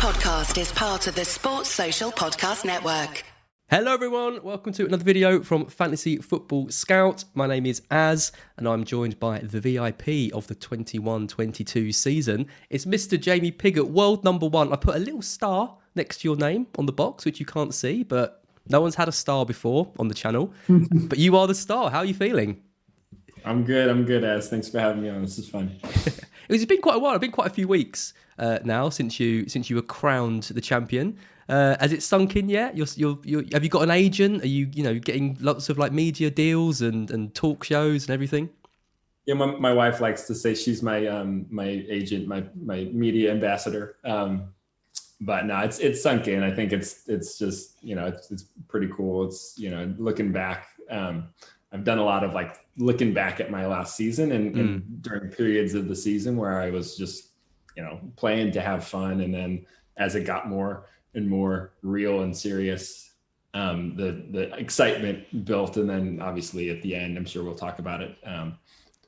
podcast is part of the Sports Social Podcast Network. Hello, everyone. Welcome to another video from Fantasy Football Scout. My name is Az, and I'm joined by the VIP of the 21 22 season. It's Mr. Jamie Pigott, world number one. I put a little star next to your name on the box, which you can't see, but no one's had a star before on the channel. but you are the star. How are you feeling? I'm good. I'm good, Az. Thanks for having me on. This is fun. it's been quite a while. It's been quite a few weeks uh, now since you since you were crowned the champion. Uh, has it sunk in yet? You're, you're, you're, have you got an agent? Are you, you know, getting lots of like media deals and, and talk shows and everything? Yeah, my, my wife likes to say she's my um, my agent, my my media ambassador. Um, but no, it's it's sunk in. I think it's it's just you know it's it's pretty cool. It's you know looking back, um, I've done a lot of like looking back at my last season and, mm. and during periods of the season where I was just you know playing to have fun, and then as it got more and more real and serious um, the the excitement built. And then obviously at the end i'm sure we'll talk about it um,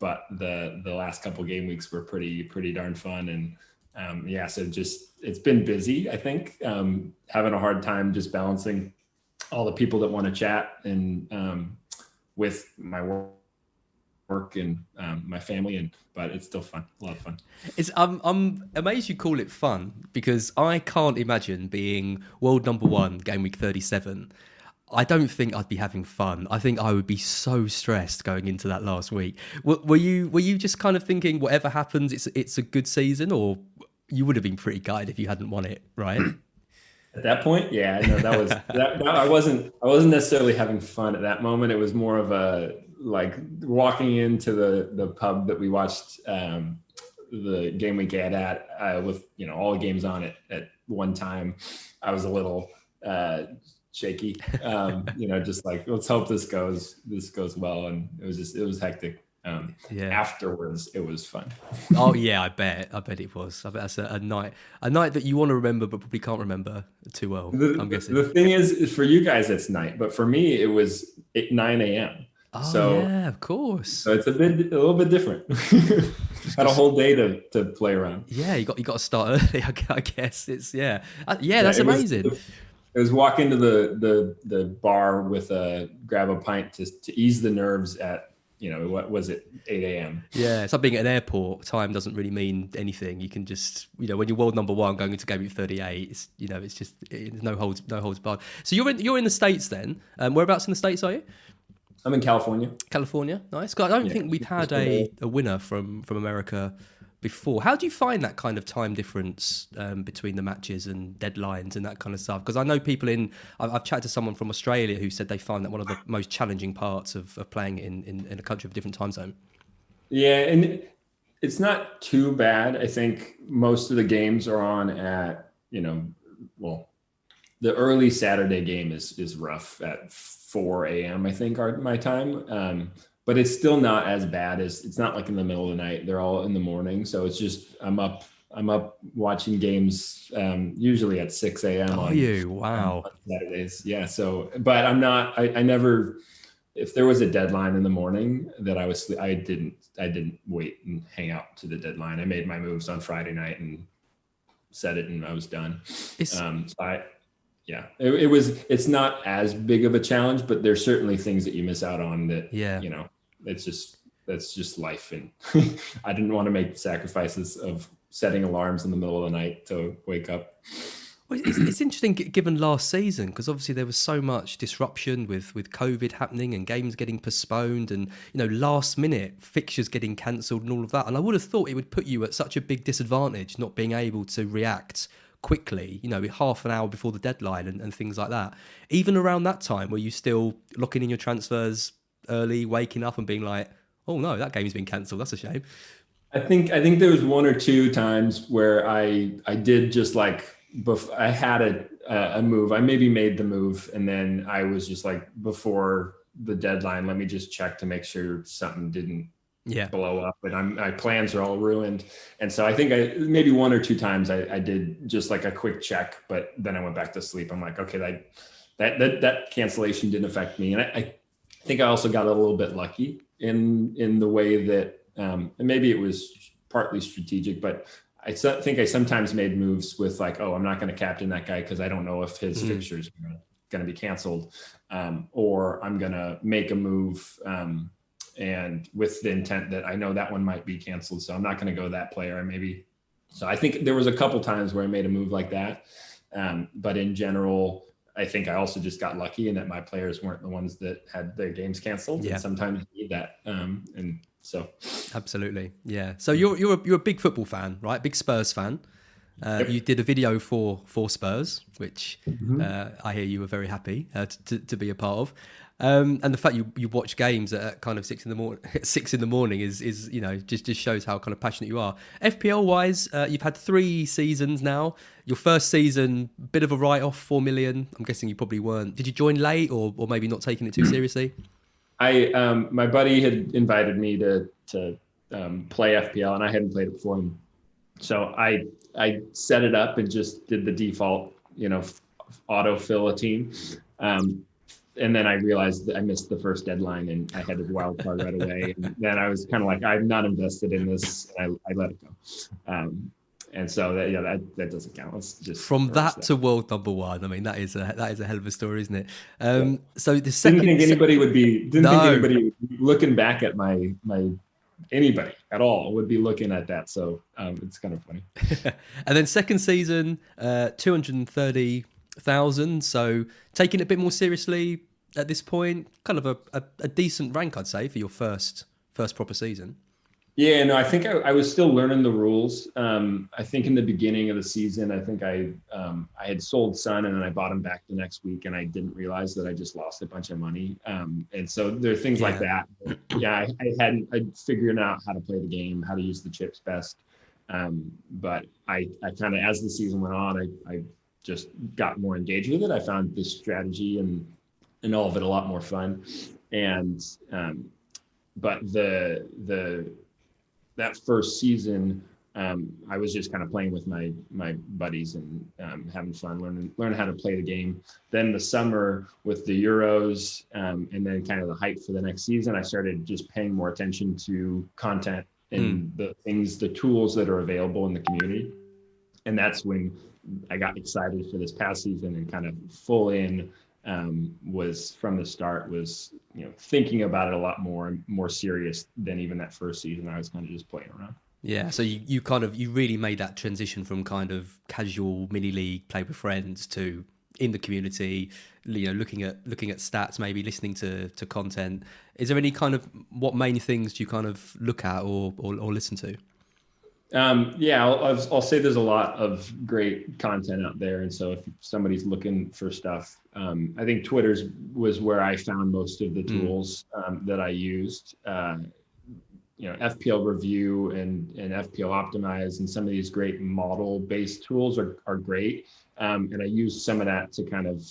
but the the last couple game weeks were pretty pretty darn fun. And um, yeah so just it's been busy i think. Um, having a hard time just balancing all the people that want to chat and um, with my work work and um, my family and but it's still fun a lot of fun it's i'm i'm amazed you call it fun because i can't imagine being world number one game week 37 I don't think I'd be having fun. I think I would be so stressed going into that last week. Were, were, you were you just kind of thinking whatever happens, it's it's a good season, or you would have been pretty gutted if you hadn't won it, right? At that point, yeah, no, that was that, that, I wasn't I wasn't necessarily having fun at that moment. It was more of a like walking into the the pub that we watched um, the game week at at uh, with you know all the games on it at one time. I was a little uh, shaky, um, you know, just like let's hope this goes this goes well, and it was just it was hectic. Um, yeah. Afterwards, it was fun. oh yeah, I bet. I bet it was. I bet that's a, a, night, a night that you want to remember, but probably can't remember too well. The, I'm guessing. The thing is, for you guys, it's night, but for me, it was at 9 a.m. Oh, so yeah, of course. So it's a bit a little bit different. Had a whole day to, to play around. Yeah, you got you got to start early. I guess it's yeah, uh, yeah. That's amazing. Was, it was walk into the the the bar with a grab a pint to to ease the nerves at you know what was it 8 a.m yeah it's like being at an airport time doesn't really mean anything you can just you know when you're world number one going into game week 38 it's you know it's just it's no holds no holds barred so you're in you're in the states then um, whereabouts in the states are you I'm in California. California, nice. I don't yeah. think we've had a, a winner from from America before. How do you find that kind of time difference um, between the matches and deadlines and that kind of stuff? Because I know people in, I've, I've, chatted to someone from Australia who said they find that one of the most challenging parts of, of playing in, in, in a country of a different time zone. Yeah, and it's not too bad. I think most of the games are on at, you know, well, the early Saturday game is is rough at 4 a.m. I think are my time. Um, but it's still not as bad as it's not like in the middle of the night. They're all in the morning, so it's just I'm up. I'm up watching games um, usually at 6 a.m. Oh, you wow on Saturdays. Yeah. So, but I'm not. I, I never. If there was a deadline in the morning that I was, I didn't. I didn't wait and hang out to the deadline. I made my moves on Friday night and said it, and I was done. Um, so I yeah. It, it, was it's not as big of a challenge but there's certainly things that you miss out on that yeah. you know it's just that's just life. And i didn't want to make sacrifices of setting alarms in the middle of the night to wake up. Well, it's, it's interesting given last season because obviously there was so much disruption with with covid happening and games getting postponed and you know last minute fixtures getting cancelled and all of that. And i would have thought it would put you at such a big disadvantage not being able to react quickly, you know, half an hour before the deadline and, and things like that. Even around that time, were you still locking in your transfers early, waking up and being like, oh no, that game's been cancelled. That's a shame. I think I think there was one or two times where I I did just like bef- I had a a move. I maybe made the move and then I was just like before the deadline, let me just check to make sure something didn't yeah. blow up and I'm, my plans are all ruined. And so i think i maybe one or two times I, I did just like a quick check but then i went back to sleep. I'm like okay that that that, that cancellation didn't affect me. And I, I think i also got a little bit lucky in in the way that um and maybe it was partly strategic but I think I sometimes made moves with like, oh, I'm not going to captain that guy because I don't know if his mm-hmm. fixtures are going to be canceled, um, or I'm going to make a move um, and with the intent that I know that one might be canceled, so I'm not going to go that player. I maybe so I think there was a couple times where I made a move like that, um, but in general, I think I also just got lucky in that my players weren't the ones that had their games canceled. Yeah. And sometimes you need that, um, and so, absolutely, yeah. So you're you're a, you're a big football fan, right? Big Spurs fan. Uh, yep. You did a video for for Spurs, which mm-hmm. uh, I hear you were very happy uh, to, to be a part of. Um, and the fact you, you watch games at kind of six in the morning, six in the morning is is you know just just shows how kind of passionate you are. FPL wise, uh, you've had three seasons now. Your first season, bit of a write off, four million. I'm guessing you probably weren't. Did you join late or or maybe not taking it too seriously? I um, my buddy had invited me to to um, play FPL, and I hadn't played it before, so I I set it up and just did the default, you know, auto fill a team. Um, and then I realized that I missed the first deadline and I had a wild card right away. And then I was kind of like, I'm not invested in this. I, I let it go. Um, and so that, yeah, that, that doesn't count. Let's just from that to world number one. I mean, that is a that is a hell of a story, isn't it? Um, yeah. So the second, didn't think anybody would be didn't no. think anybody looking back at my my anybody at all would be looking at that. So um, it's kind of funny. and then second season, uh, two hundred and thirty thousand. So taking it a bit more seriously at this point, kind of a, a, a decent rank, I'd say, for your first first proper season. Yeah, no, I think I, I, was still learning the rules. Um, I think in the beginning of the season, I think I um, I had sold Son and then I bought him back the next week, and I didn't realize that I just lost a bunch of money. Um, and so there are things yeah. like that. Yeah, I, I hadn't I figured out how to play the game, how to use the chips best. Um, but I I kind of as the season went on, I I just got more engaged with it. I found this strategy and and all of it a lot more fun. And um, but the the that first season, um, I was just kind of playing with my my buddies and um, having fun, learning learning how to play the game. Then the summer with the Euros, um, and then kind of the hype for the next season, I started just paying more attention to content and mm. the things, the tools that are available in the community. And that's when I got excited for this past season and kind of full in um, was from the start was you know thinking about it a lot more and more serious than even that first season. I was kind of just playing around. Yeah, so you, you kind of you really made that transition from kind of casual mini league play with friends to in the community, you know, looking at looking at stats, maybe listening to to content. Is there any kind of what main things do you kind of look at or or, or listen to? Um, yeah, I'll, I'll, say there's a lot of great content out there, and so if somebody's looking for stuff, um, I think Twitter's was where I found most of the hmm. tools um, that I used. Uh, you know, FPL Review and and FPL Optimize and some of these great model-based tools are are great, um, and I used some of that to kind of.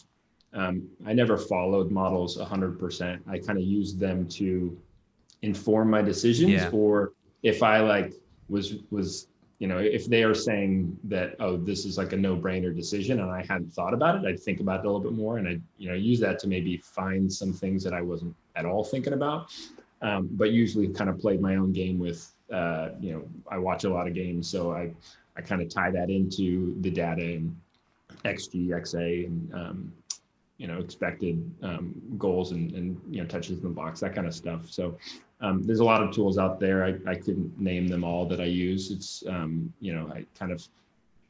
Um, I never followed models 100%. I kind of used them to inform my decisions, yeah. or if I like was was you know if they are saying that oh this is like a no-brainer decision and i hadn't thought about it i'd think about it a little bit more and i'd you know use that to maybe find some things that i wasn't at all thinking about. Um, but usually kind of played my own game with uh, you know i watch a lot of games so i i kind of tie that into the data and xg xa and um, you know expected um, goals and, and you know touches in the box that kind of stuff. So um, there's a lot of tools out there. I, I couldn't name them all that I use. It's, um, you know, I kind of,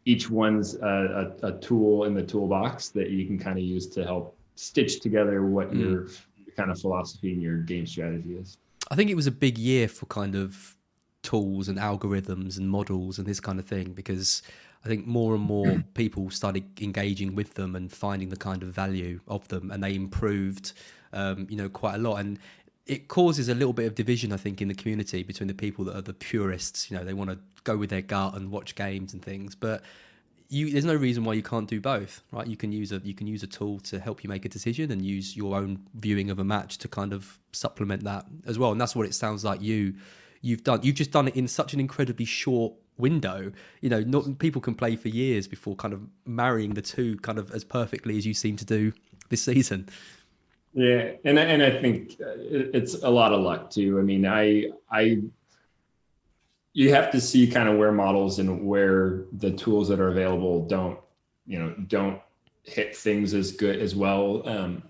each one's a, a, a, tool in the toolbox that you can kind of use to help stitch together what mm. your, your kind of philosophy and your game strategy is. I think it was a big year for kind of tools and algorithms and models and this kind of thing because I think more and more people started engaging with them and finding the kind of value of them, and they improved, um, you know, quite a lot. And it causes a little bit of division, I think, in the community between the people that are the purists. You know, they want to go with their gut and watch games and things, but you, there's no reason why you can't do both, right? You can use a you can use a tool to help you make a decision and use your own viewing of a match to kind of supplement that as well. And that's what it sounds like you you've done. You've just done it in such an incredibly short window. You know, not people can play for years before kind of marrying the two kind of as perfectly as you seem to do this season. Yeah, and and I think it's a lot of luck too. I mean, I I you have to see kind of where models and where the tools that are available don't, you know, don't hit things as good as well. Um,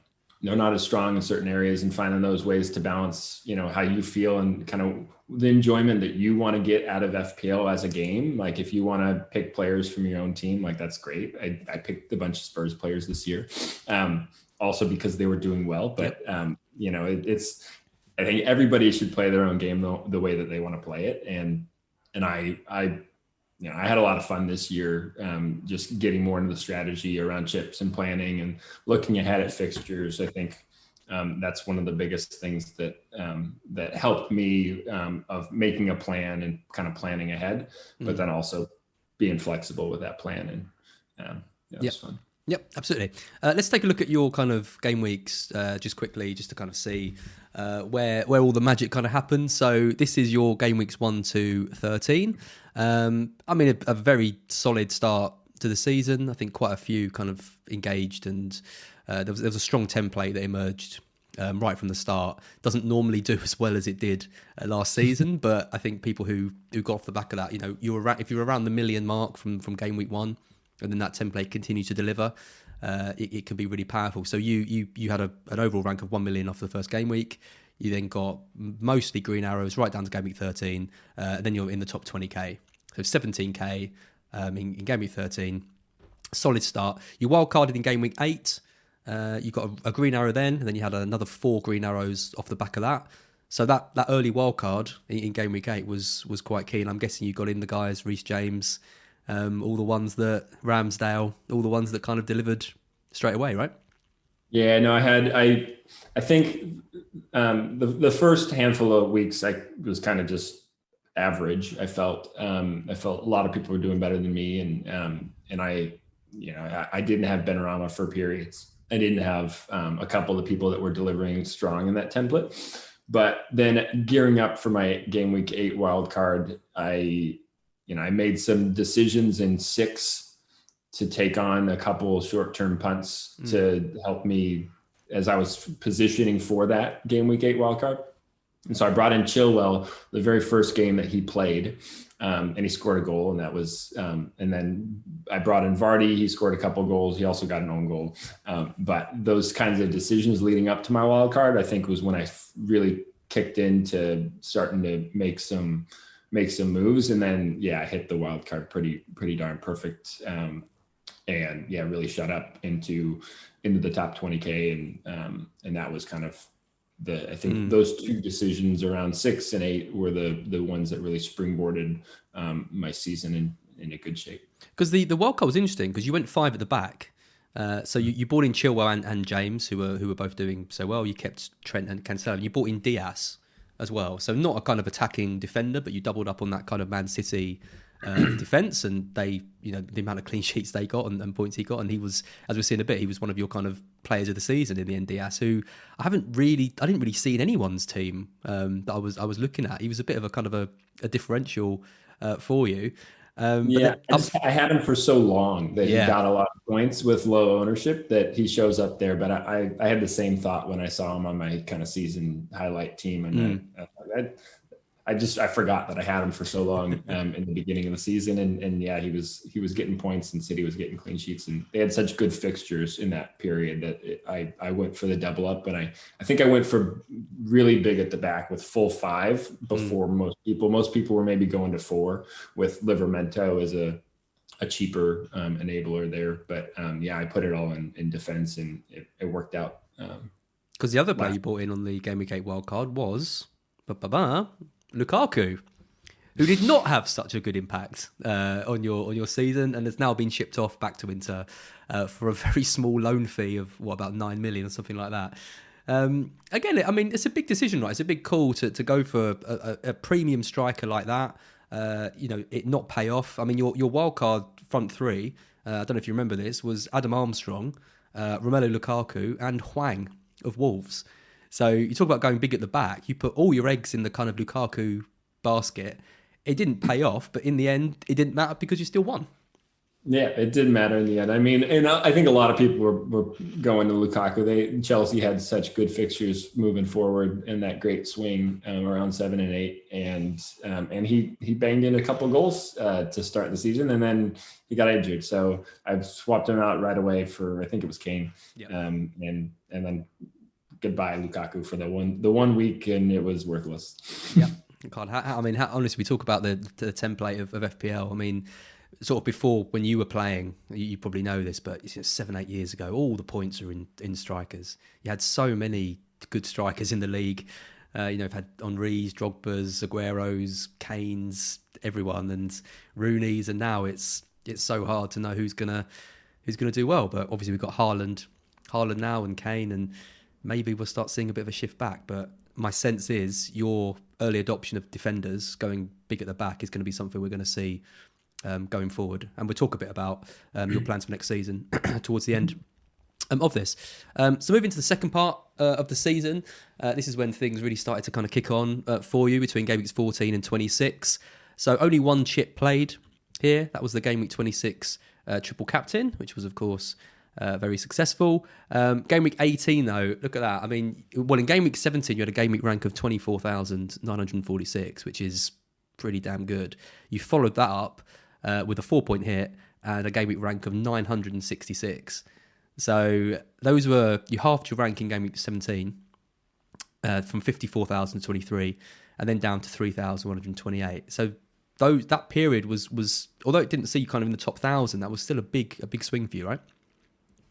they're not as strong in certain areas and finding those ways to balance, you know, how you feel and kind of the enjoyment that you want to get out of FPL as a game. Like if you want to pick players from your own team, like that's great. I, I picked a bunch of Spurs players this year. Um, also because they were doing well, but um, you know, it, it's, I think everybody should play their own game the, the way that they want to play it. And, and I, I, you know, I had a lot of fun this year, um, just getting more into the strategy around chips and planning and looking ahead at fixtures. I think um, that's one of the biggest things that um, that helped me um, of making a plan and kind of planning ahead, mm-hmm. but then also being flexible with that plan and um, yeah, yep. fun. Yep, absolutely. Uh, let's take a look at your kind of game weeks uh, just quickly, just to kind of see uh, where where all the magic kind of happens. So this is your game weeks one to thirteen. Um, I mean, a, a, very solid start to the season. I think quite a few kind of engaged, and uh, there was there was a strong template that emerged. Um, right from the start doesn't normally do as well as it did uh, last season, but I think people who who got off the back of that, you know, you were if you're around the million mark from from game week one, and then that template continues to deliver, uh, it, it, can be really powerful. So you you you had a, an overall rank of one million off the first game week. You then got mostly green arrows right down to game week thirteen, uh, and then you're in the top twenty k. So seventeen k um, in, in, game week thirteen. Solid start. You wild carded in game week eight. Uh, you got a, a, green arrow then, and then you had another four green arrows off the back of that. So that, that early wild card in, in game week eight was was quite keen. I'm guessing you got in the guys Reece James, um, all the ones that Ramsdale, all the ones that kind of delivered straight away, right? Yeah, no, I had I I think um, the the first handful of weeks I was kind of just average. I felt um, I felt a lot of people were doing better than me, and um, and I you know I, I didn't have Benrahma for periods. I didn't have um, a couple of people that were delivering strong in that template. But then gearing up for my game week eight wild card, I you know, I made some decisions in six to take on a couple short term punts mm. to help me as I was positioning for that game week eight wildcard. And so I brought in Chilwell the very first game that he played, um, and he scored a goal, and that was. Um, and then I brought in Vardy. He scored a couple goals. He also got an own goal. Um, but those kinds of decisions leading up to my wild card, I think, was when I really kicked into starting to make some make some moves, and then yeah, hit the wild card pretty pretty darn perfect, um, and yeah, really shut up into into the top 20k, and um, and that was kind of the I think mm. those two decisions around six and eight were the the ones that really springboarded um, my season in in a good shape. Because the the wild card was interesting because you went five at the back. Uh, so you, you bought in Chilwell and, and James, who were who were both doing so well. You kept Trent and Cancelo. You bought in Dias, as well. So not a kind of attacking defender, but you doubled up on that kind of Man City uh, defense, and they, you know, the amount of clean sheets they got and, and, points he got, and he was, as we've seen a bit, he was one of your kind of players of the season in the NDS. Who I haven't really, I didn't really see in anyone's team um, that I was, I was looking at. He was a bit of a kind of a, a differential uh, for you. Um, yeah, I, just, I, had him for so long that yeah. he got a lot of points with low ownership that he shows up there. But I, I, I had the same thought when I saw him on my kind of season highlight team, and mm. I, I, I just I forgot that I had him for so long um, in the beginning of the season, and and yeah, he was he was getting points, and City was getting clean sheets, and they had such good fixtures in that period that it, I I went for the double up, and I I think I went for really big at the back with full five before mm. most people. Most people were maybe going to four with Livramento as a a cheaper um, enabler there, but um, yeah, I put it all in in defense, and it, it worked out. Because um, the other player you bought in on the Game Week Eight wild card was. Ba-ba-ba, Lukaku, who did not have such a good impact uh, on your on your season, and has now been shipped off back to Inter uh, for a very small loan fee of what about nine million or something like that. Um, again, I mean, it's a big decision, right? It's a big call to, to go for a, a, a premium striker like that. Uh, you know, it not pay off. I mean, your your wild card front three. Uh, I don't know if you remember this. Was Adam Armstrong, uh, Romelu Lukaku, and Hwang of Wolves. So you talk about going big at the back. You put all your eggs in the kind of Lukaku basket. It didn't pay off, but in the end, it didn't matter because you still won. Yeah, it didn't matter in the end. I mean, and I think a lot of people were, were going to Lukaku. They Chelsea had such good fixtures moving forward and that great swing um, around seven and eight, and um, and he he banged in a couple goals uh, to start the season, and then he got injured. So I've swapped him out right away for I think it was Kane, um, and and then goodbye Lukaku for the one the one week, and it was worthless. Yeah, God, how, I mean, how, honestly, we talk about the the template of, of FPL. I mean sort of before when you were playing, you, you probably know this, but seven, eight years ago, all the points are in, in strikers. You had so many good strikers in the league. Uh, you know, you've had Henry's, Drogba's, Aguero's, Kane's, everyone, and Rooney's, and now it's it's so hard to know who's gonna who's gonna do well. But obviously, we've got Haaland, Haaland now, and Kane, and maybe we'll start seeing a bit of a shift back. But my sense is your early adoption of defenders going big at the back is going to be something we're going to see um, going forward. And we'll talk a bit about um, your plans for next season towards the end. Um, of this. Um, so moving to the second part uh, of the season, uh, this is when things really started to kind of kick on uh, for you between game weeks 14 and 26. So only one chip played here. That was the game week 26 uh, triple captain, which was of course uh, very successful. Um, game week 18 though, look at that. I mean, well in game week 17 you had a game week rank of 24,946, which is pretty damn good. You followed that up uh, with a four point hit and a game week rank of 966. So those were you halved your rank in game week 17 uh, from 54,023 and then down to 3,128. So that period was was although it didn't see you kind of in the top thousand, that was still a big a big swing for you, right?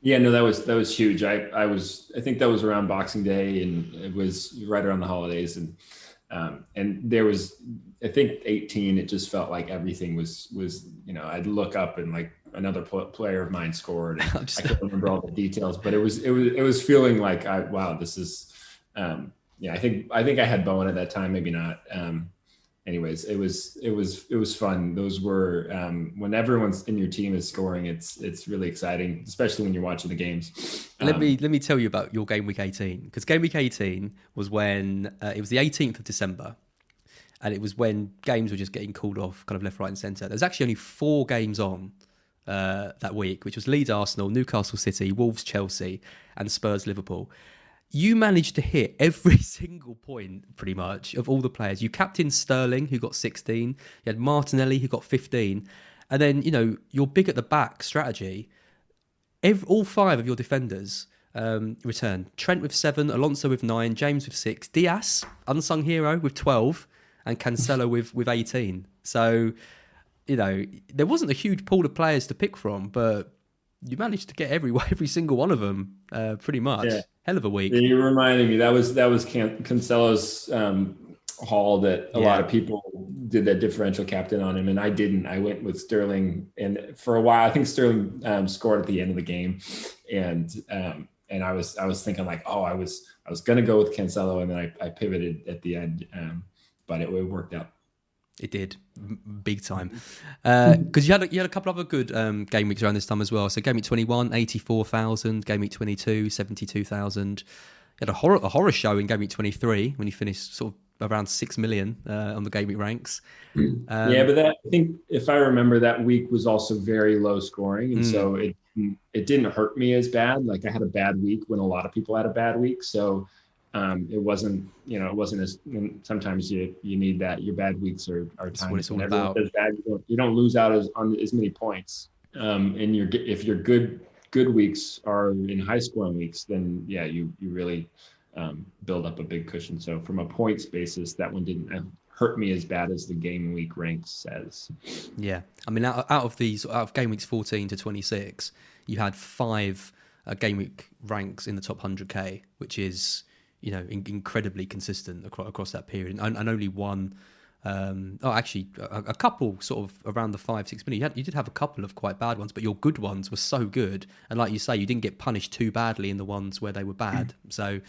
Yeah, no, that was that was huge. I I was I think that was around Boxing Day and it was right around the holidays and um, and there was I think 18. It just felt like everything was was you know I'd look up and like another pl- player of mine scored. And just, I can't remember all the details, but it was it was it was feeling like I wow this is um, yeah I think I think I had Bowen at that time maybe not. Um, anyways, it was it was it was fun. Those were um, when everyone's in your team is scoring. It's it's really exciting, especially when you're watching the games. Um, let me let me tell you about your game week 18 because game week 18 was when uh, it was the 18th of December and it was when games were just getting called off, kind of left, right, and centre. There's actually only four games on uh, that week, which was Leeds, Arsenal, Newcastle City, Wolves, Chelsea, and Spurs, Liverpool. You managed to hit every single point, pretty much, of all the players. You captained Sterling, who got 16. You had Martinelli, who got 15. And then, you know, your big at the back strategy, every, all five of your defenders um, returned. Trent with seven, Alonso with nine, James with six, Dias, unsung hero, with 12 and Cancelo with with 18. So, you know, there wasn't a huge pool of players to pick from, but you managed to get every every single one of them uh, pretty much. Yeah. Hell of a week. You reminded me that was that was Can- Cancelo's um, haul that a yeah. lot of people did that differential captain on him, and I didn't. I went with Sterling, and for a while, I think Sterling um, scored at the end of the game, and um, and I was I was thinking like, oh, I was I was gonna go with Cancelo, and then I, I pivoted at the end. Um, but it, it worked out. It did, big time. Because uh, you had a, you had a couple of other good um, game weeks around this time as well. So game week 21, 84,000. Game week 22, 72,000. You had a horror, a horror show in game week 23 when you finished sort of around 6 million uh, on the game week ranks. Um, yeah, but that, I think if I remember, that week was also very low scoring. And mm. so it, it didn't hurt me as bad. Like I had a bad week when a lot of people had a bad week. So um, it wasn't, you know, it wasn't as. Sometimes you you need that. Your bad weeks are are times when everyone does bad. You don't, you don't lose out as on as many points. Um, and your if your good good weeks are in high scoring weeks, then yeah, you you really um, build up a big cushion. So from a points basis, that one didn't uh, hurt me as bad as the game week rank says. Yeah, I mean, out, out of these, out of game weeks fourteen to twenty six, you had five uh, game week ranks in the top hundred k, which is you know, in, incredibly consistent across, across that period, and, and only one. Um, oh, actually, a, a, couple sort of around the five, six minutes. You, had, you did have a couple of quite bad ones, but your good ones were so good, and like you say, you didn't get punished too badly in the ones where they were bad. So,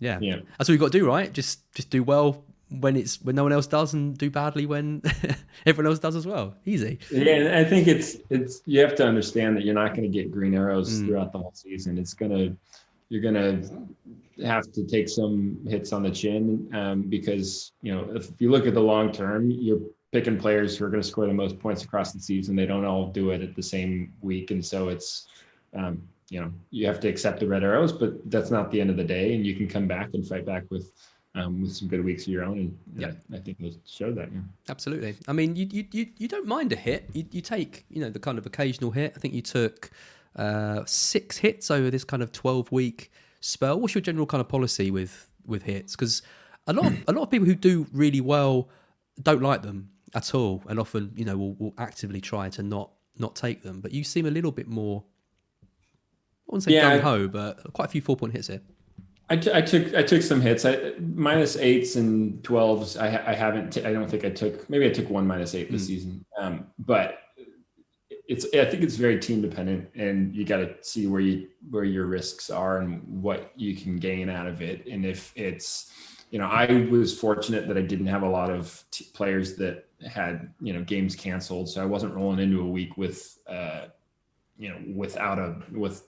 yeah, yeah, that's what you got to do, right? Just just do well when it's when no one else does, and do badly when everyone else does as well. Easy. Yeah, I think it's it's you have to understand that you're not going to get green arrows mm. throughout the whole season. It's gonna you're gonna have to take some hits on the chin um, because you know if you look at the long term, you're picking players who are going to score the most points across the season. They don't all do it at the same week, and so it's um, you know you have to accept the red arrows, but that's not the end of the day, and you can come back and fight back with um, with some good weeks of your own, and yeah, I think they showed that. Yeah. Absolutely. I mean, you you you, you don't mind a hit. You, you take you know the kind of occasional hit. I think you took uh, six hits over this kind of twelve week spell. What's your general kind of policy with with hits? Because a lot of, a lot of people who do really well don't like them at all, and often you know will, will actively try to not not take them. But you seem a little bit more. I wouldn't say yeah, gung ho, but quite a few four point hits here. I, t- I took I took some hits. I minus eights and twelves. I, I haven't. T- I don't think I took. Maybe I took one minus eight this mm. season. Um, but it's. I think it's very team dependent, and you got to see where you where your risks are and what you can gain out of it. And if it's, you know, I was fortunate that I didn't have a lot of t- players that had you know games canceled, so I wasn't rolling into a week with. Uh, you know, without a with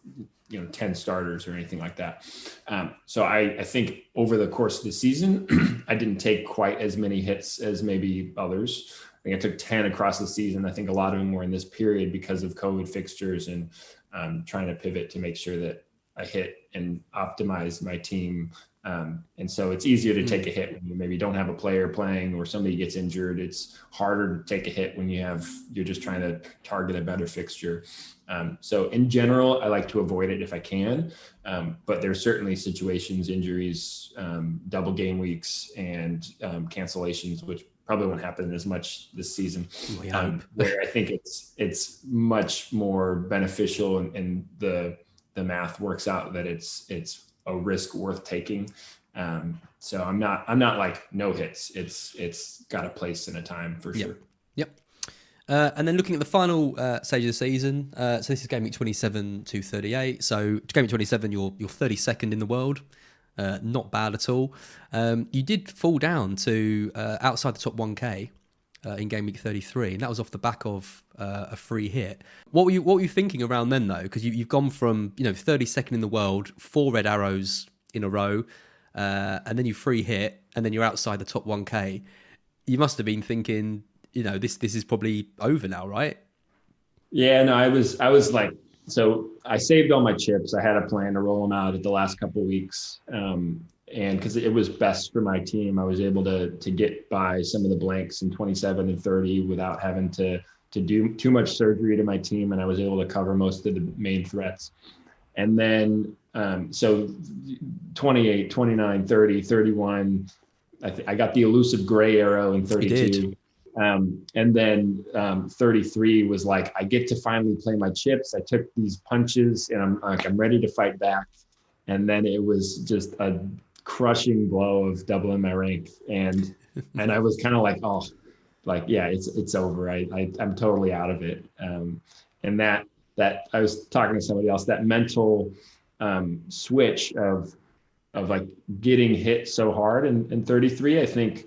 you know 10 starters or anything like that um, so I, I think over the course of the season i didn't take quite as many hits as maybe others i took 10 across the season i think a lot of them were in this period because of covid fixtures and um, trying to pivot to make sure that i hit and optimize my team um, and so it's easier to take a hit when you maybe don't have a player playing or somebody gets injured. It's harder to take a hit when you have you're just trying to target a better fixture. Um, so in general, I like to avoid it if I can, um, but there's certainly situations, injuries, um, double game weeks, and um, cancellations, which probably won't happen as much this season. Um, where I think it's it's much more beneficial, and, and, the the math works out that it's it's a risk worth taking. Um, so I'm not I'm not like no hits. It's it's got a place and a time for sure. yep. sure. Uh, and then looking at the final uh, stage of the season, uh, so this is game week 27 to 38. So game week 27, you're you're 32nd in the world, uh, not bad at all. Um, you did fall down to uh, outside the top 1K uh, in game week 33, and that was off the back of a free hit. What were you what were you thinking around then though? Because you, have gone from you know 32nd in the world, four red arrows in a row, and then you free hit, and then you're outside the top 1K. You must have been thinking you know this this is probably over now, right? Yeah, no, I was I was like so I saved all my chips. I had a plan to roll them out at the last couple weeks, um, and because it was best for my team, I was able to to get by some of the blanks in 27 and 30 without having to to do too much surgery to my team, and I was able to cover most of the main threats. And then um, so 28, 29, 30, 31. I, th- I got the elusive gray arrow in 32. Um, and then um, 33 was like, I get to finally play my chips. I took these punches and I'm like, I'm ready to fight back. And then it was just a crushing blow of doubling my rank. And, and I was kind of like, oh, like, yeah, it's, it's over. I, I am totally out of it. Um, and that, that I was talking to somebody else, that mental um, switch of, of like getting hit so hard in, in 33, I think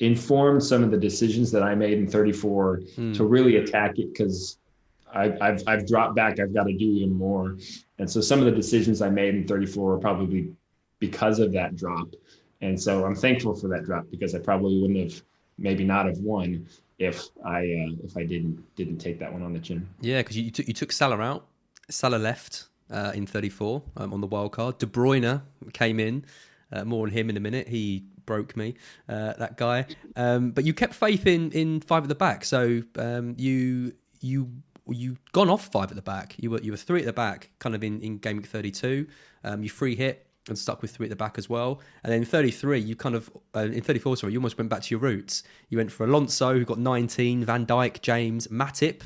informed some of the decisions that I made in 34 mm. to really attack it because I've, I've dropped back. I've got to do even more. And so some of the decisions I made in 34 are probably because of that drop. And so I'm thankful for that drop because I probably wouldn't have maybe not have won if I uh, if I didn't didn't take that one on the chin. Yeah, because you, you, took you took Salah out. Salah left uh, in 34 um, on the wild card. De Bruyne came in. Uh, more on him in a minute. He broke me, uh, that guy. Um, but you kept faith in in five at the back. So um, you you you gone off five at the back. You were you were three at the back, kind of in in game week thirty two. Um, you free hit and stuck with three at the back as well. And then 33, you kind of, uh, in 34, sorry, you almost went back to your roots. You went for Alonso, who got 19, Van Dijk, James, Matip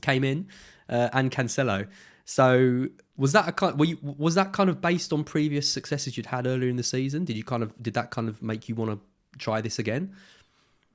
came in, uh, and Cancelo. So was that a kind? Were you, was that kind of based on previous successes you'd had earlier in the season? Did you kind of did that kind of make you want to try this again?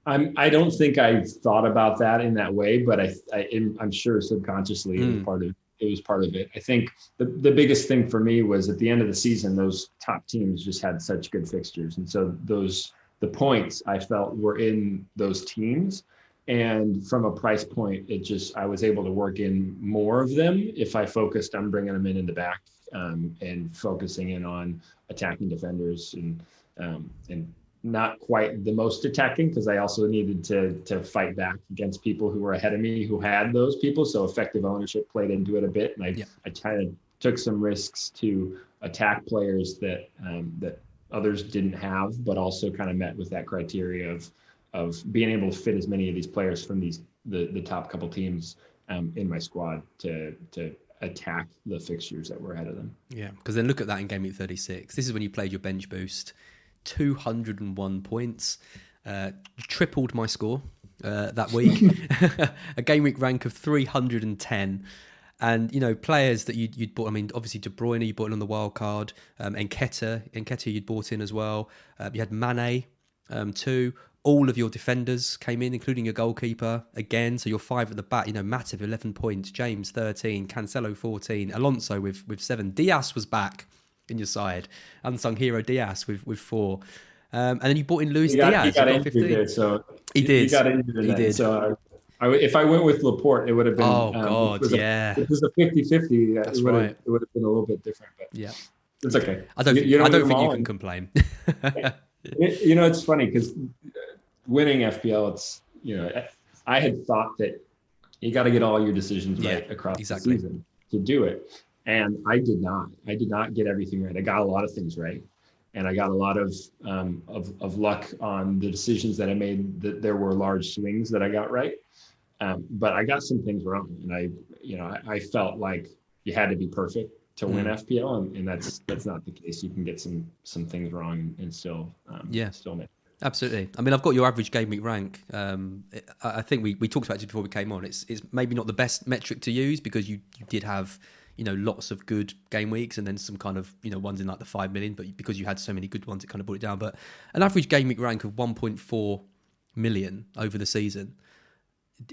I'm. I don't think I thought about that in that way, but I, I am sure subconsciously mm. it was hmm. part of it was part of it. I think the the biggest thing for me was at the end of the season, those top teams just had such good fixtures, and so those the points I felt were in those teams and from a price point it just i was able to work in more of them if i focused on bringing them in in the back um, and focusing in on attacking defenders and um, and not quite the most attacking because I also needed to to fight back against people who were ahead of me who had those people. So effective ownership played into it a bit, and I yeah. I kind of took some risks to attack players that um, that others didn't have, but also kind of met with that criteria of of being able to fit as many of these players from these the the top couple teams um, in my squad to to attack the fixtures that were ahead of them. Yeah, because then look at that in game week 36. This is when you played your bench boost, 201 points, uh, tripled my score uh, that week, a game week rank of 310. And you know players that you'd, you'd bought. I mean, obviously De Bruyne you bought in on the wild card. Um, Nketiah, Nketiah you'd bought in as well. Uh, you had Mane um, too all of your defenders came in, including your goalkeeper again. So you're five at the back. You know, Matip eleven points, James thirteen, Cancelo fourteen, Alonso with with seven. Dias was back in your side, unsung hero Dias with with four. Um, and then you brought in Luis got, Diaz. He got, injured there, so he did. He got injured. he did. So I, I, if I went with Laporte, it would have been. Oh um, God, it yeah. A, it was a 50-50. That's it would right. Have, it would have been a little bit different, but yeah, it's okay. I don't. You, you I don't think you can complain. you know, it's funny because winning FPL, it's you know, I had thought that you got to get all your decisions right yeah, across exactly. the season to do it, and I did not. I did not get everything right. I got a lot of things right, and I got a lot of um, of, of luck on the decisions that I made. That there were large swings that I got right, um, but I got some things wrong, and I you know I, I felt like you had to be perfect to win mm. FPL, and, and, that's that's not the case. You can get some some things wrong and still um, yeah still make. Absolutely. I mean, I've got your average game week rank. Um, I think we, we talked about it before we came on. It's it's maybe not the best metric to use because you, you did have you know lots of good game weeks and then some kind of you know ones in like the five million. But because you had so many good ones, it kind of brought it down. But an average game week rank of 1.4 million over the season,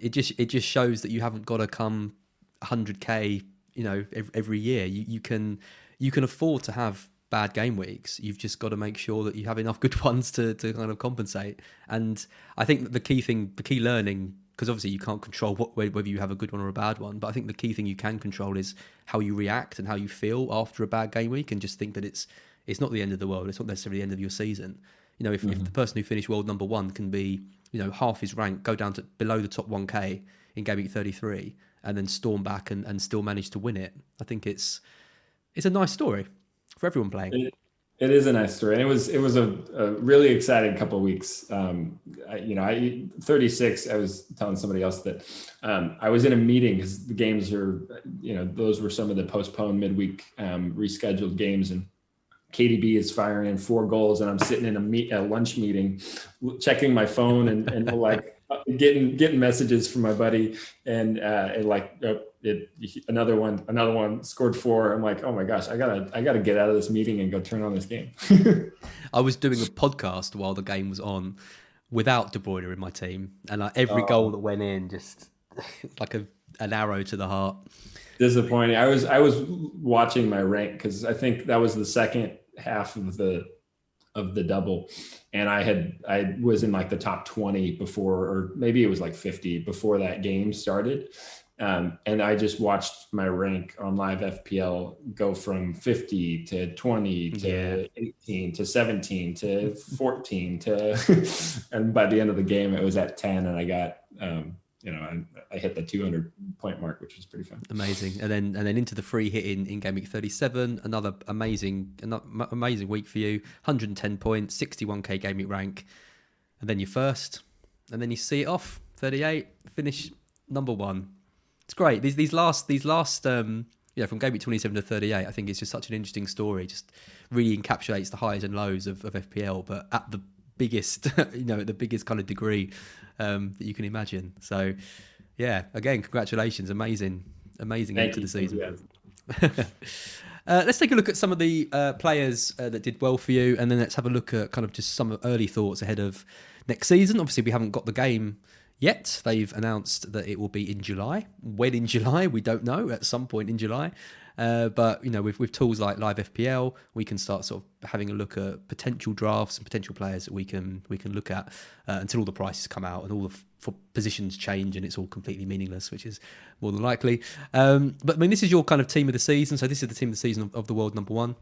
it just it just shows that you haven't got to come 100k you know every, every year. You you can you can afford to have bad game weeks. You've just got to make sure that you have enough good ones to, to kind of compensate. And I think the key thing, the key learning, because obviously you can't control what, whether you have a good one or a bad one, but I think the key thing you can control is how you react and how you feel after a bad game week, and just think that it's it's not the end of the world. It's not necessarily the end of your season. You know, if, mm-hmm. if the person who finished world number one can be, you know, half his rank, go down to below the top 1K in game week 33, and then storm back and, and still manage to win it, I think it's it's a nice story for everyone playing. It, it is a nice story, and it was it was a, a really exciting couple of weeks. Um, I, you know, I 36. I was telling somebody else that um, I was in a meeting because the games are, you know, those were some of the postponed midweek um, rescheduled games, and KDB is firing in four goals, and I'm sitting in a meet a lunch meeting, checking my phone and, and like getting getting messages from my buddy, and uh, and like uh, it, another one another one scored four. I'm like, oh my gosh, I gotta I gotta get out of this meeting and go turn on this game. I was doing a podcast while the game was on, without De Bruyne in my team, and like every oh. goal that went in just like a an arrow to the heart. Disappointing. I was I was watching my rank because I think that was the second half of the of the double and i had i was in like the top 20 before or maybe it was like 50 before that game started um, and i just watched my rank on live fpl go from 50 to 20 to yeah. 18 to 17 to 14 to and by the end of the game it was at 10 and i got um, you know, I, I, hit the 200 point mark, which was pretty fun. Amazing, and then and then into the free hit in, in game week 37. Another amazing, another amazing week for you. 110 points, 61k game week rank, and then you first, and then you see it off 38, finish number one. It's great. These these last these last um yeah from game week 27 to 38. I think it's just such an interesting story. Just really encapsulates the highs and lows of, of FPL, but at the biggest, you know, the biggest kind of degree um, that you can imagine. So, yeah, again, congratulations, amazing, amazing Thank end to the season. uh, let's take a look at some of the uh, players uh, that did well for you, and then let's have a look at kind of just some early thoughts ahead of next season. Obviously, we haven't got the game yet. They've announced that it will be in July. When in July, we don't know. At some point in July. Uh, but you know, with, with tools like Live FPL, we can start sort of having a look at potential drafts and potential players that we can we can look at uh, until all the prices come out and all the f- positions change and it's all completely meaningless, which is more than likely. Um, but I mean, this is your kind of team of the season. So this is the team of the season of, of the world number one.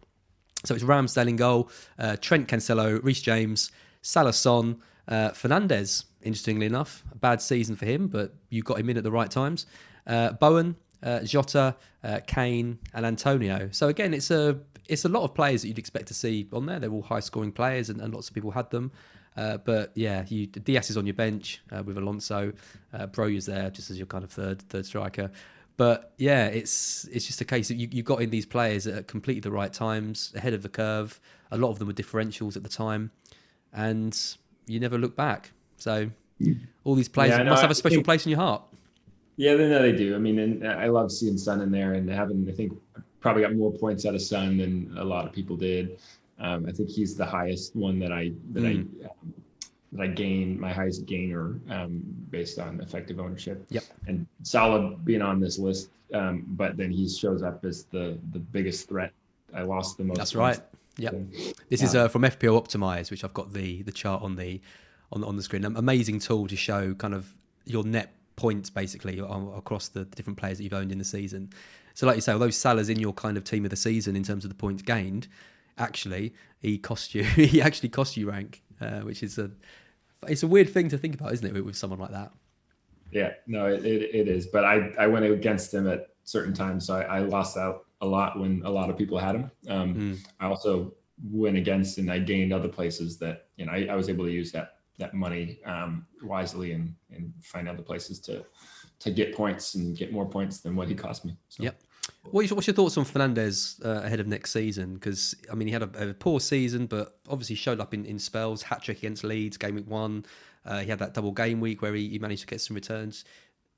So it's Ramsdale in goal, uh, Trent Cancelo, Reece James, Salah, Son, uh, Fernandes. Interestingly enough, a bad season for him, but you got him in at the right times. Uh, Bowen, uh, Jota, uh, Kane, and Antonio. So again, it's a it's a lot of players that you'd expect to see on there. They're all high scoring players, and, and lots of people had them. Uh, but yeah, you Dias is on your bench uh, with Alonso. Uh, is there just as your kind of third third striker. But yeah, it's it's just a case of you, you got in these players at completely the right times, ahead of the curve. A lot of them were differentials at the time, and you never look back. So all these players yeah, no, must have a special think, place in your heart. Yeah, they know they do. I mean, and I love seeing Son in there and having. I think probably got more points out of Son than a lot of people did. Um, I think he's the highest one that I that mm. I um, that I gain my highest gainer um, based on effective ownership. Yep. And Salah being on this list, um, but then he shows up as the the biggest threat. I lost the most. That's right. Yeah. This is uh, from FPL Optimize, which I've got the the chart on the on on the screen. An amazing tool to show kind of your net points basically across the different players that you've owned in the season. So, like you say, although Salah's in your kind of team of the season in terms of the points gained, actually he cost you. he actually cost you rank, uh, which is a it's a weird thing to think about, isn't it, with, with someone like that? Yeah, no, it, it, it is. But I I went against him at certain times, so I, I lost out a lot when a lot of people had him. Um, mm. I also went against and I gained other places that you know I, I was able to use that that money um, wisely and and find other places to to get points and get more points than what he cost me. So. Yep. What's your, what's your thoughts on Fernandes uh, ahead of next season? Because I mean, he had a, a, poor season, but obviously showed up in, in spells. Hat trick against Leeds, game week one. Uh, he had that double game week where he, he, managed to get some returns.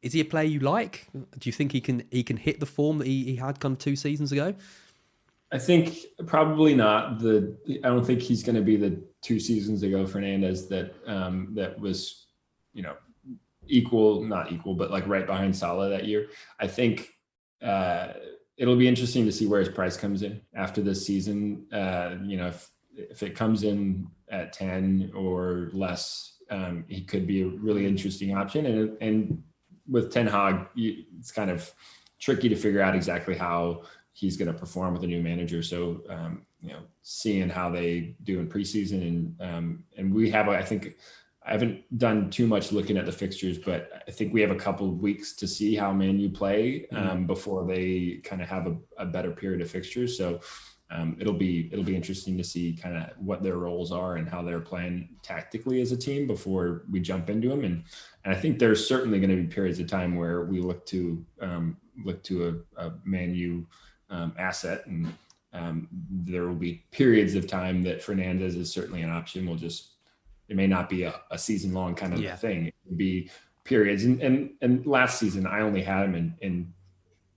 Is he a player you like? Do you think he can he can hit the form that he, he had of two seasons ago? I think probably not. The I don't think he's going to be the two seasons ago Fernandes that um, that was, you know, equal, not equal, but like right behind Salah that year. I think uh, it'll be interesting to see where his price comes in after this season. Uh, you know, if if it comes in at ten or less, um, he could be a really interesting option. And and with Ten Hag, it's kind of tricky to figure out exactly how he's going to perform with a new manager. So um, you know, seeing how they do in preseason and um, and we have, I think, I haven't done too much looking at the fixtures, but I think we have a couple of weeks to see how Man U play mm-hmm. um, mm before they kind of have a, a, better period of fixtures. So um, it'll be it'll be interesting to see kind of what their roles are and how they're playing tactically as a team before we jump into them. And and I think there's certainly going to be periods of time where we look to um, look to a, a Man U um, asset and. Um, there will be periods of time that Fernandes is certainly an option. We'll just it may not be a, a season long kind of yeah. thing. It would be periods. And, and and last season I only had him in, in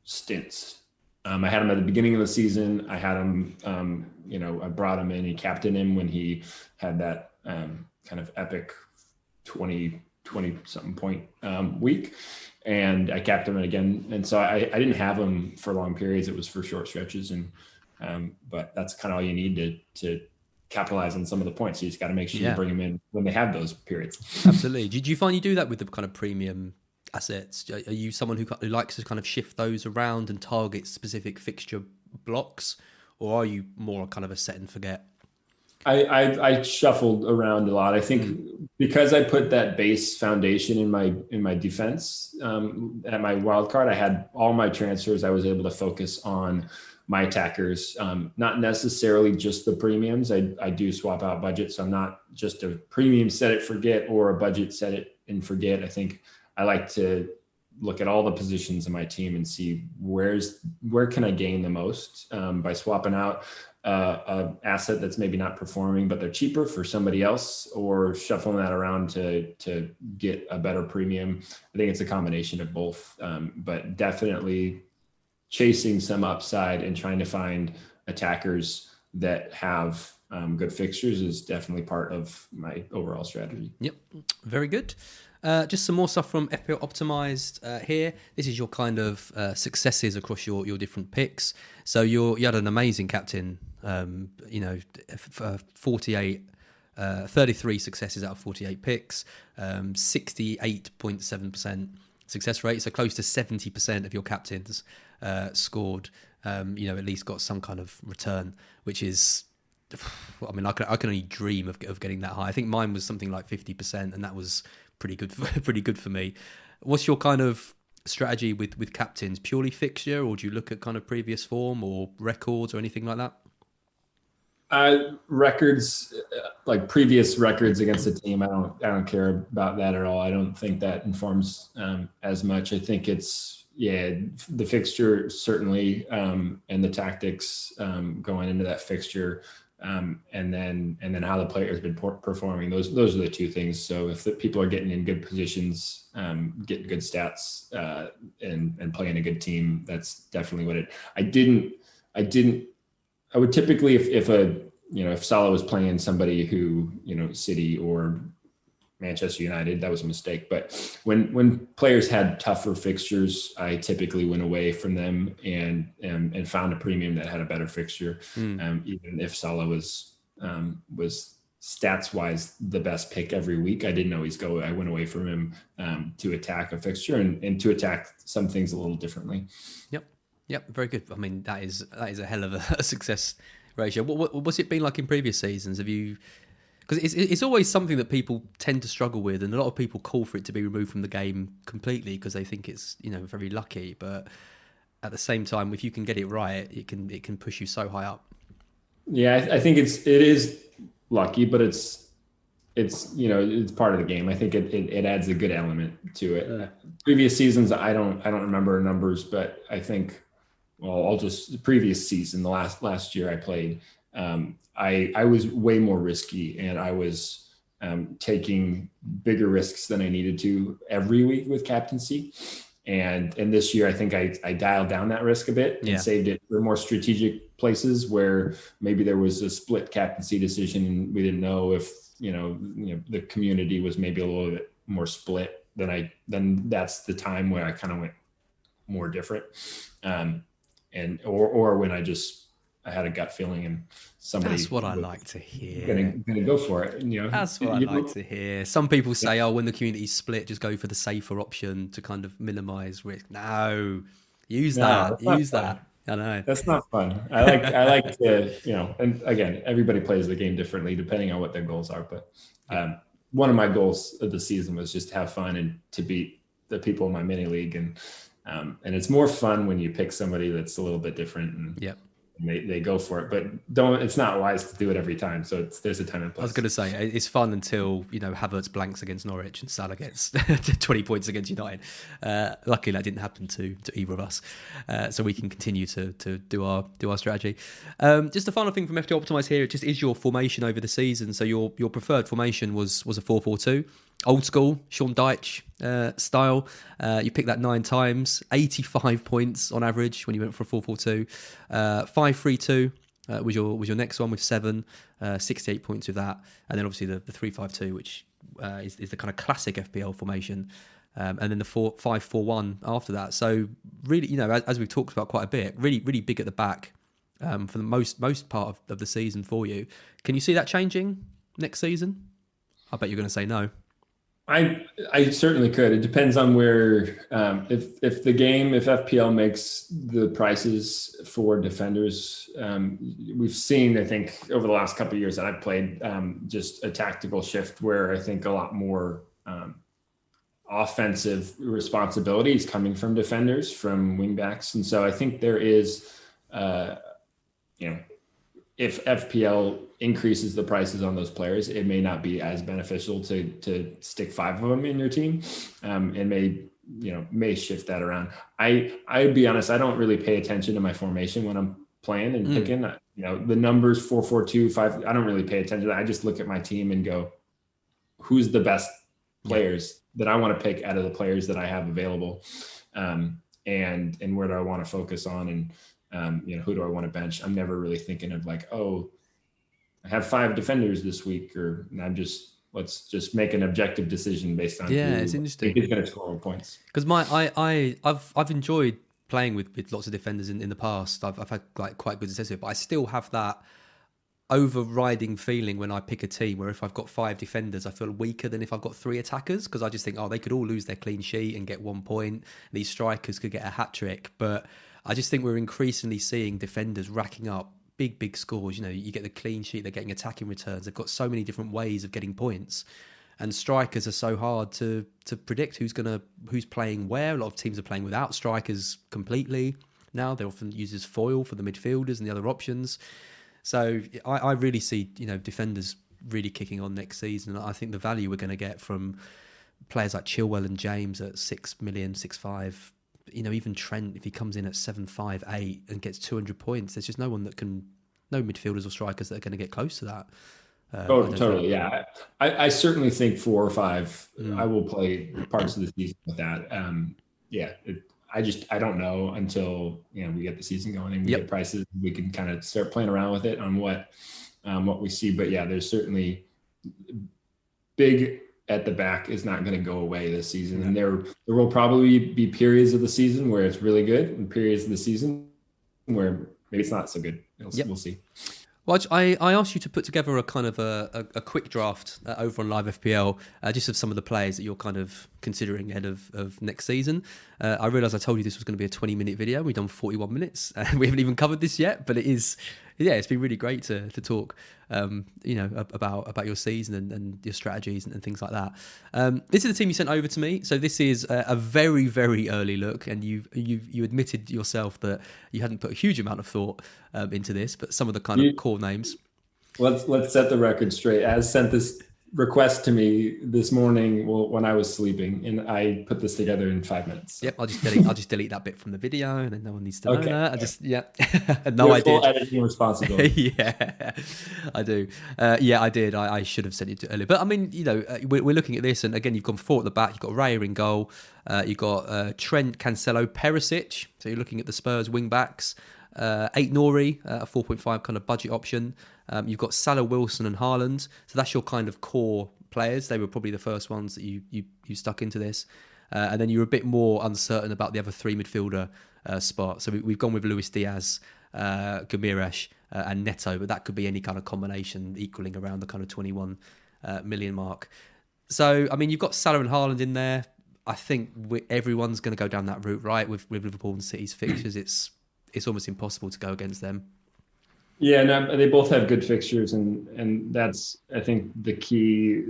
stints. Um, I had him at the beginning of the season. I had him, um, you know, I brought him in. He captained him when he had that um, kind of epic 20, 20 something point um, week. And I capped him again. And so I, I didn't have him for long periods. It was for short stretches. And, um, but that's kind of all you need to, to capitalize on some of the points. You just got to make sure yeah. you bring them in when they have those periods. Absolutely. Did you find you do that with the kind of premium assets? Are you someone who, who likes to kind of shift those around and target specific fixture blocks, or are you more kind of a set and forget? I, I, I shuffled around a lot. I think because I put that base foundation in my in my defense um, at my wild card, I had all my transfers. I was able to focus on my attackers, um, not necessarily just the premiums. I, I do swap out budgets. So I'm not just a premium set it forget or a budget set it and forget. I think I like to look at all the positions in my team and see where's where can I gain the most um, by swapping out uh, a asset that's maybe not performing, but they're cheaper for somebody else, or shuffling that around to to get a better premium. I think it's a combination of both, um, but definitely chasing some upside and trying to find attackers that have um, good fixtures is definitely part of my overall strategy. Yep, very good. Uh, just some more stuff from FPL Optimized uh, here. This is your kind of uh, successes across your, your different picks. So you you had an amazing captain. Um, you know, uh, 48, uh, 33 successes out of 48 picks, um, 68.7% success rate. So close to 70% of your captains uh, scored, um, you know, at least got some kind of return, which is I mean, I can I can only dream of of getting that high. I think mine was something like fifty percent, and that was pretty good. For, pretty good for me. What's your kind of strategy with with captains? Purely fixture, or do you look at kind of previous form or records or anything like that? Uh, records, uh, like previous records against a team, I don't, I don't care about that at all. I don't think that informs um, as much. I think it's, yeah, the fixture certainly, um, and the tactics um, going into that fixture, um, and then and then how the player has been performing. Those those are the two things. So if the people are getting in good positions, um, getting good stats, uh, and and playing a good team, that's definitely what it. I didn't, I didn't I would typically, if, if a, you know, if Salah was playing somebody who, you know, City or Manchester United, that was a mistake. But when when players had tougher fixtures, I typically went away from them and and, and found a premium that had a better fixture. Mm. Um, even if Salah was um, was stats wise the best pick every week, I didn't always go. I went away from him um, to attack a fixture and, and to attack some things a little differently. Yep. Yep, very good. I mean, that is that is a hell of a, a success ratio. What, what, what's it been like in previous seasons? Have you? Because it's it's always something that people tend to struggle with, and a lot of people call for it to be removed from the game completely because they think it's you know very lucky. But at the same time, if you can get it right, it can it can push you so high up. Yeah, I, I think it's it is lucky, but it's it's you know it's part of the game. I think it, it, it adds a good element to it. Yeah. Previous seasons, I don't I don't remember numbers, but I think well, I'll just the previous season, the last last year I played, um, I I was way more risky and I was um, taking bigger risks than I needed to every week with captaincy. And and this year I think I, I dialed down that risk a bit and yeah. saved it for more strategic places where maybe there was a split captaincy decision and we didn't know if you know, you know the community was maybe a little bit more split then I then that's the time where I kind of went more different. Um, and or or when I just I had a gut feeling and somebody That's what I like to hear. Gonna, gonna go for it. You know, That's what I like know? to hear. Some people say, yeah. "Oh, when the community's split, just go for the safer option to kind of minimize risk." No, use no, that. Use that. I know. That's not fun. I like I like to, you know, and again, everybody plays the game differently depending on what their goals are. But um, one of my goals of the season was just to have fun and to beat the people in my mini league and um, and it's more fun when you pick somebody that's a little bit different and, yep. They, they go for it. But don't it's not wise to do it every time. So there's a time and place. I was going to say it's fun until you know Havertz blanks against Norwich and Salah gets 20 points against United. Uh, luckily, that didn't happen to to either of us, uh, so we can continue to to do our do our strategy. Um, just the final thing from FPL Optimize here, It just is your formation over the season. So your your preferred formation was was a four four two old school Sean Dyche uh, style. Uh, you picked that nine times, 85 points on average when you went for a 4 4 2. Uh, 5 3 2 uh, was, your, was your next one with seven, uh, 68 points with that. And then obviously the, the 3 5 2, which is, is the kind of classic FPL formation. Um, and then the four, 5 4 1 after that. So, really, you know, as, as, we've talked about quite a bit, really, really big at the back. Um, for the most most part of, of the season for you, can you see that changing next season? I bet you're going to say no. I I certainly could. It depends on where um, if if the game if FPL makes the prices for defenders. Um, we've seen I think over the last couple years that I've played um, just a tactical shift where I think a lot more um, offensive responsibilities coming from defenders from wingbacks, and so I think there is uh, you know if FPL increases the prices on those players, it may not be as beneficial to to stick five of them in your team, um, and may you know may shift that around. I I'd be honest, I don't really pay attention to my formation when I'm playing and mm. picking. You know the numbers four four two five. I don't really pay attention. I just look at my team and go, who's the best players that I want to pick out of the players that I have available, um, and and where do I want to focus on and um, you know, who do I want to bench? I'm never really thinking of like, oh, I have five defenders this week, or I'm just let's just make an objective decision based on yeah, it's interesting. Who's going to score points? Because my I I I've I've enjoyed playing with, with lots of defenders in, in the past. I've I've had like quite good success with, but I still have that overriding feeling when I pick a team where if I've got five defenders, I feel weaker than if I've got three attackers because I just think, oh, they could all lose their clean sheet and get one point. These strikers could get a hat trick, but I just think we're increasingly seeing defenders racking up big, big scores. You know, you get the clean sheet, they're getting attacking returns. They've got so many different ways of getting points, and strikers are so hard to to predict who's gonna who's playing where. A lot of teams are playing without strikers completely now. They often use as foil for the midfielders and the other options. So I, I really see you know defenders really kicking on next season. I think the value we're going to get from players like Chilwell and James at six million, six five. You know, even Trent if he comes in at seven five eight and gets two hundred points, there's just no one that can, no midfielders or strikers that are going to get close to that. Uh, totally. Yeah, I, I, certainly think four or five. Mm. I will play parts of the season with that. Um, yeah, it, I just I don't know until you know we get the season going and we yep. get prices. We can kind of start playing around with it on what um, what we see. But yeah, there's certainly big at the back is not going to go away this season, and there there will probably be periods of the season where it's really good, and periods of the season where maybe it's not so good. We'll, yep. we'll see. Well, I, I asked you to put together a kind of a, a, a quick draft uh, over on Live FPL, uh, just of some of the players that you're kind of considering ahead of, of next season. Uh, I realised I told you this was going to be a 20 minute video. We've done 41 minutes, and we haven't even covered this yet. But it is yeah, it's been really great to to talk, um, you know, about about your season and, and your strategies and, and, things like that. Um, this is the team you sent over to me. So this is a, a, very very early look, and you you you admitted yourself that you hadn't put a huge amount of thought um, into this, but some of the kind of core names. Let's let's set the record straight. As sent this request to me this morning well, when I was sleeping, and I put this together in five minutes. Yep, I'll just delete. I'll just delete that bit from the video, and then no one needs to know okay. that. I just yeah, no, I did. Editing responsibility. yeah, I do. Uh, yeah, I did. I, I, should have sent it to earlier, but I mean, you know, uh, we're, we're, looking at this, and again, you've gone four at the back. You've got Raya in goal. Uh, you've got uh, Trent, Cancelo, Perisic. So you're looking at the Spurs wing backs. Uh, Aït-Nouri, uh, a 4.5 kind of budget option. Um, you've got Salah Wilson and Haaland. So that's your kind of core players. They were probably the first ones that you you, you stuck into this. Uh, and then you're a bit more uncertain about the other three midfielder uh, spot. So we, have gone with Luis Diaz, uh, Guimaraes, uh, and Neto, but that could be any kind of combination equaling around the kind of 21 uh, million mark. So, I mean, you've got Salah and Haaland in there. I think we, everyone's going to go down that route, right? With, with Liverpool and City's fixtures, it's it's almost impossible to go against them. Yeah, no, they both have good fixtures, and and that's I think the key.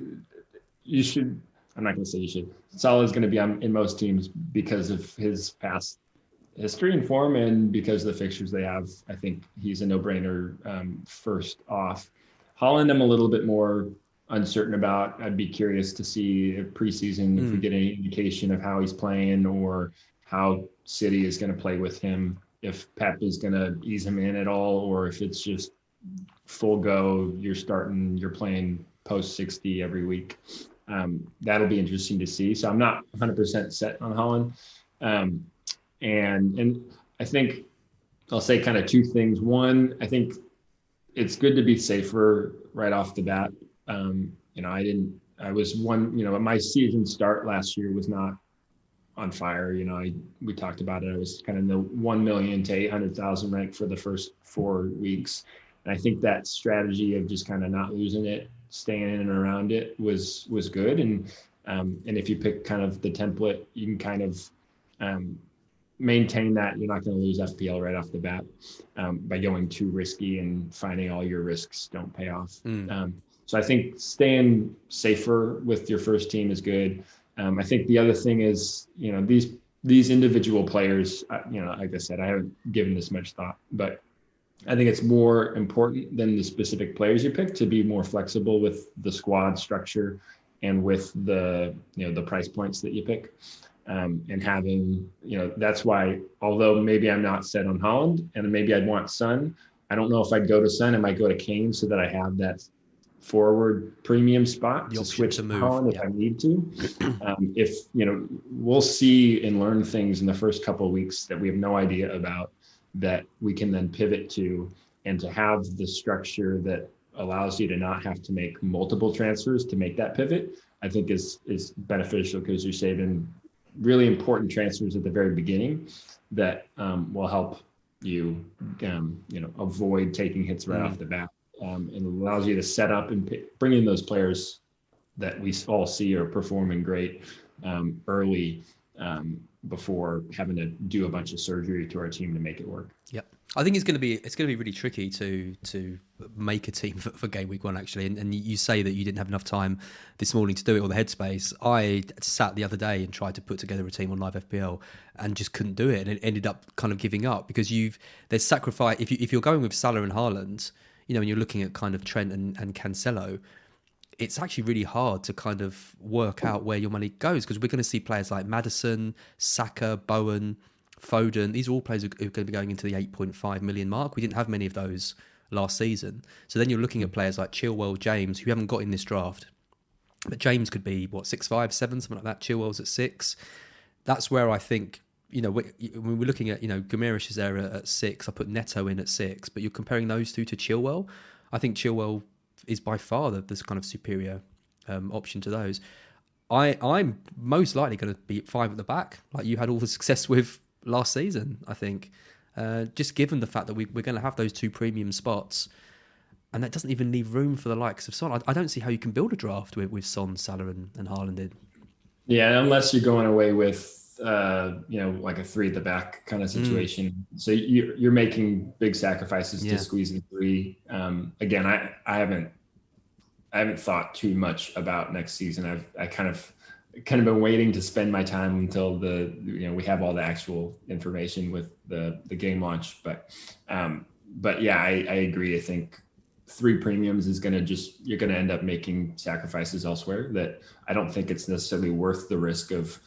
You should. I'm not going to say you should. Salah is going to be on in most teams because of his past history and form, and because of the fixtures they have. I think he's a no-brainer um, first off. Haaland, I'm a little bit more uncertain about. I'd be curious to see if preseason mm. if we hmm. get any indication of how he's playing or how City is going to play with him if Pep is going to ease him in at all, or if it's just full go, you're starting, you're playing post 60 every week. Um, that'll be interesting to see. So I'm not 100% set on Haaland, Um, and, and I think I'll say kind of two things. One, I think it's good to be safer right off the bat. Um, you know, I didn't, I was one, you know, my season start last year was not on fire. You know, I, we talked about it. I was kind of in the 1 million to 800,000 rank for the first four weeks. And I think that strategy of just kind of not losing it, staying in and around it was, was good. And, um, and if you pick kind of the template, you can kind of, um, maintain that you're not going to lose FPL right off the bat um, by going too risky and finding all your risks don't pay off. Mm. Um, so I think staying safer with your first team is good. Um, I think the other thing is, you know, these these individual players, uh, you know, like I said, I haven't given this much thought, but I think it's more important than the specific players you pick to be more flexible with the squad structure and with the you know the price points that you pick. Um, and having you know that's why although maybe I'm not set on Haaland and maybe I'd want Son, I don't know if I'd go to Son. I might go to Kane so that I have that forward premium spot to switch to move. on if yeah. I need to. Um, if you know, we'll see and learn things in the first couple of weeks that we have no idea about that we can then pivot to, and to have the structure that allows you to not have to make multiple transfers to make that pivot. I think is is beneficial because you're saving really important transfers at the very beginning that um, will help you um, you know avoid taking hits right mm. off the bat um, and allows you to set up and p- bring in those players that we all see are performing great um, early. Um, before having to do a bunch of surgery to our team to make it work. Yep. I think it's going to be it's going to be really tricky to to make a team for, for game week one actually. And, and, you say that you didn't have enough time this morning to do it or the headspace. I sat the other day and tried to put together a team on live FPL and just couldn't do it, and it ended up kind of giving up because you've there's sacrifice if you if you're going with Salah and Haaland, you know, and you're looking at kind of Trent and, and Cancelo. It's actually really hard to kind of work out where your money goes because we're going to see players like Maddison, Saka, Bowen, Foden. These are all players who are going to be going into the 8.5 million mark. We didn't have many of those last season. So then you're looking at mm. players like Chilwell, James, who haven't got in this draft. But James could be, what, six, five, seven, something like that. Chilwell's at six. That's where I think, you know, when we're looking at, you know, Guimaraes is there at six. I put Neto in at six. But you're comparing those two to Chilwell. I think Chilwell is by far the, this kind of superior um, option to those. I, I'm most likely going to be five at the back, like you had all the success with last season. I think, uh, just given the fact that we, are going to have those two premium spots, and that doesn't even leave room for the likes of Son. I, I don't see how you can build a draft with, with Son, Salah, and, and Haaland in. Yeah, unless you're going away with uh, you know like a three at the back kind of mm. situation. Mm. So you're, you're making big sacrifices yeah. to squeeze in three. Um, again, I I haven't I haven't thought too much about next season. I've I kind of kind of been waiting to spend my time until the you know we have all the actual information with the the game launch but um but yeah i, I agree i think three premiums is going to just you're going to end up making sacrifices elsewhere that i don't think it's necessarily worth the risk of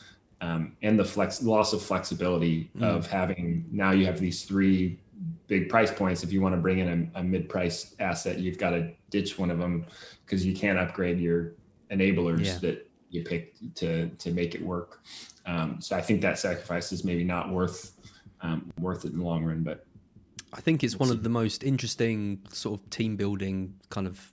um, and the flex loss of flexibility mm. of having now you have these three big price points if you want to bring in a, a mid-price asset you've got to ditch one of them because you can't upgrade your enablers yeah. that you pick to to make it work. Um, so I think that sacrifice is maybe not worth um, worth it in the long run, but. I think it's one of the most interesting sort of team building kind of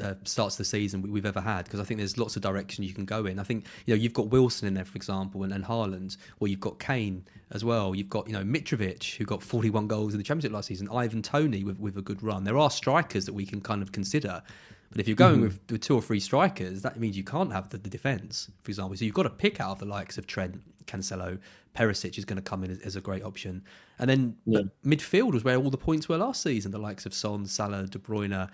uh, starts of the season we've ever had because I think there's lots of direction you can go in. I think you know you've got Wilson in there, for example, and, and Haaland, or you've got Kane as well. You've got you know Mitrovic who got 41 goals in the Championship last season. Ivan Toney with with a good run. There are strikers that we can kind of consider but if you're going mm-hmm. with, with, two or three strikers, that means you can't have the, the, defense, for example. So you've got to pick out of the likes of Trent, Cancelo, Perisic is going to come in as, as a great option. And then yeah. midfield was where all the points were last season, the likes of Son, Salah, De Bruyne.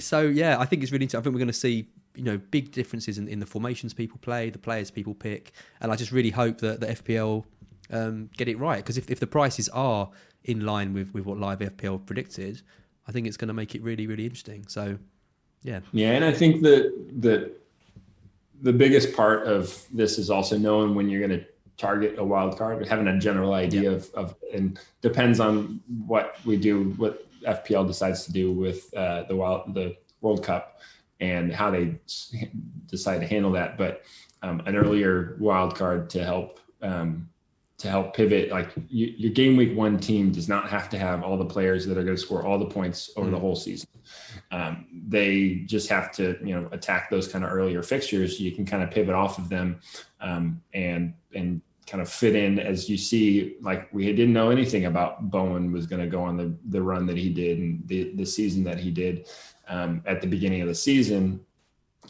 So yeah, I think it's really. Interesting. I think we're going to see you know big differences in, in the formations people play, the players people pick, and I just really hope that the FPL um, get it right because if, if the prices are in line with, with what live FPL predicted, I think it's going to make it really really interesting. So yeah. Yeah, and I think that that the biggest part of this is also knowing when you're going to target a wild card, having a general idea yeah. of, of, and depends on what we do, what FPL decides to do with uh, the wild, the World Cup, and how they decide to handle that. But um, an earlier wild card to help um, to help pivot. Like you, your game week one team does not have to have all the players that are going to score all the points over mm. the whole season. Um, they just have to, you know, attack those kind of earlier fixtures. You can kind of pivot off of them um, and and kind of fit in as you see. Like we didn't know anything about Bowen was going to go on the the run that he did and the the season that he did um, at the beginning of the season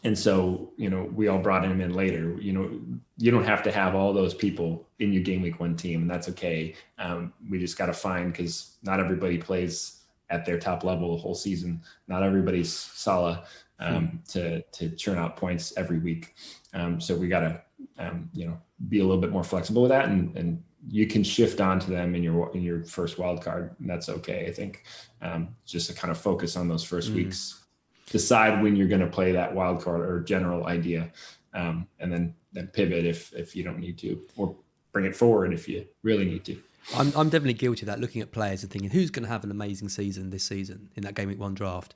and so you know we all brought him in later. You know you don't have to have all those people in your game week one team and that's okay. Um, we just got to find because not everybody plays at their top level the whole season. Not everybody's Salah um, hmm. to to churn out points every week. Um, so we got to um, you know be a little bit more flexible with that and and you can shift onto them in your in your first wild card and that's okay i think. Um, just to kind of focus on those 1st mm weeks decide when you're going to play that wild card or general idea, um, and then then pivot if if you don't need to, or bring it forward if you really need to. I'm I'm definitely guilty of that. Looking at players and thinking who's going to have an amazing season this season in that game week one draft.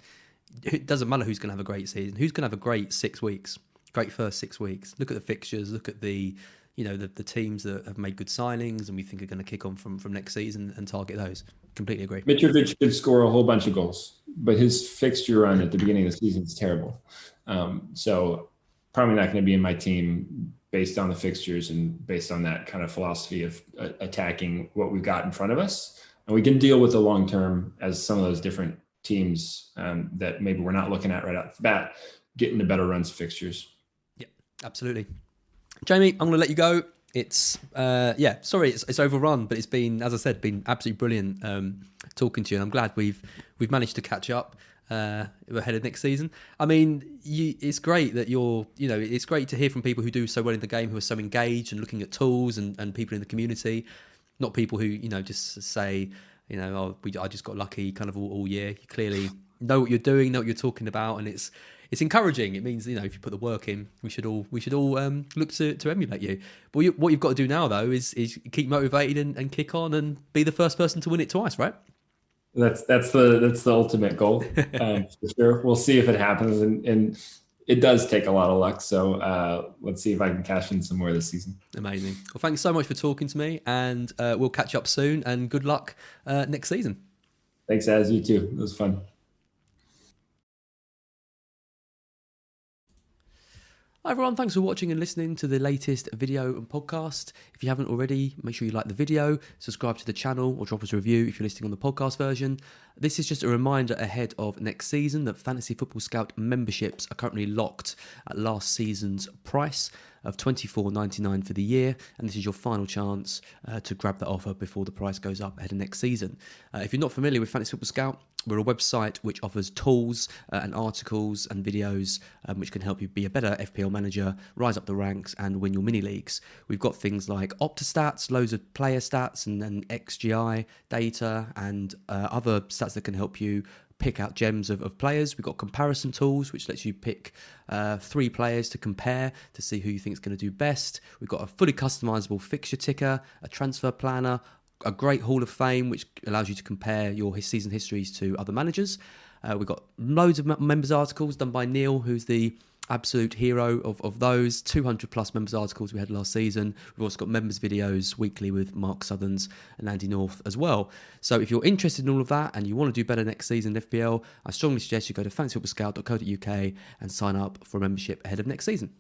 It doesn't matter who's going to have a great season. Who's going to have a great six weeks, great first six weeks. Look at the fixtures. Look at the you know the, the teams that have made good signings and we think are going to kick on from from next season and target those. Completely agree. Mitrovic could score a whole bunch of goals, but his fixture run at the beginning of the season is terrible. Um, so probably not going to be in my team based on the fixtures and based on that kind of philosophy of uh, attacking what we've got in front of us. And we can deal with the long term as some of those different teams um, that maybe we're not looking at right off the bat getting the better runs of fixtures. Yeah, absolutely. Jamie, I'm going to let you go. it's uh, yeah. Sorry, it's, it's overrun, but it's been, as I said, been absolutely brilliant um, talking to you, and I'm glad we've we've managed to catch up uh, ahead of next season. I mean, you, it's great that you're, you know, it's great to hear from people who do so well in the game, who are so engaged and looking at tools and, and people in the community, not people who, you know, just say, you know, oh, we, I just got lucky kind of all, all year. You clearly know what you're doing, know what you're talking about, and it's it's encouraging. It means you know if you put the work in, we should all we should all um, look to, to emulate you. But you, what you've got to do now though is is keep motivated and, and kick on and be the first person to win it twice, right? That's that's the that's the ultimate goal um, for sure. We'll see if it happens, and, and it does take a lot of luck. So uh, let's see if I can cash in some more this season. Amazing. Well, thanks so much for talking to me, and uh, we'll catch up soon. And good luck uh, next season. Thanks, as you too. It was fun. Hi everyone, thanks for watching and listening to the latest video and podcast. If you haven't already, make sure you like the video, subscribe to the channel, or drop us a review if you're listening on the podcast version. This is just a reminder ahead of next season that Fantasy Football Scout memberships are currently locked at last season's price of $24.99 for the year, and this is your final chance uh, to grab that offer before the price goes up ahead of next season. Uh, if you're not familiar with Fantasy Football Scout, we're a website which offers tools uh, and articles and videos um, which can help you be a better FPL manager, rise up the ranks, and win your mini leagues. We've got things like Optastats, loads of player stats, and then XGI data, and uh, other stats that can help you pick out gems of, of players. We've got comparison tools, which lets you pick uh, three players to compare to see who you think is going to do best. We've got a fully customizable fixture ticker, a transfer planner, a great Hall of Fame, which allows you to compare your season histories to other managers. Uh, we've got loads of members' articles done by Neil, who's the absolute hero of, of those. 200 plus members articles we had last season. We've also got members videos weekly with mark southerns and andy north as well. So if you're interested in all of that and you want to do better next season in fpl i strongly suggest you go to fantasyfootballscout.co.uk and sign up for a membership ahead of next season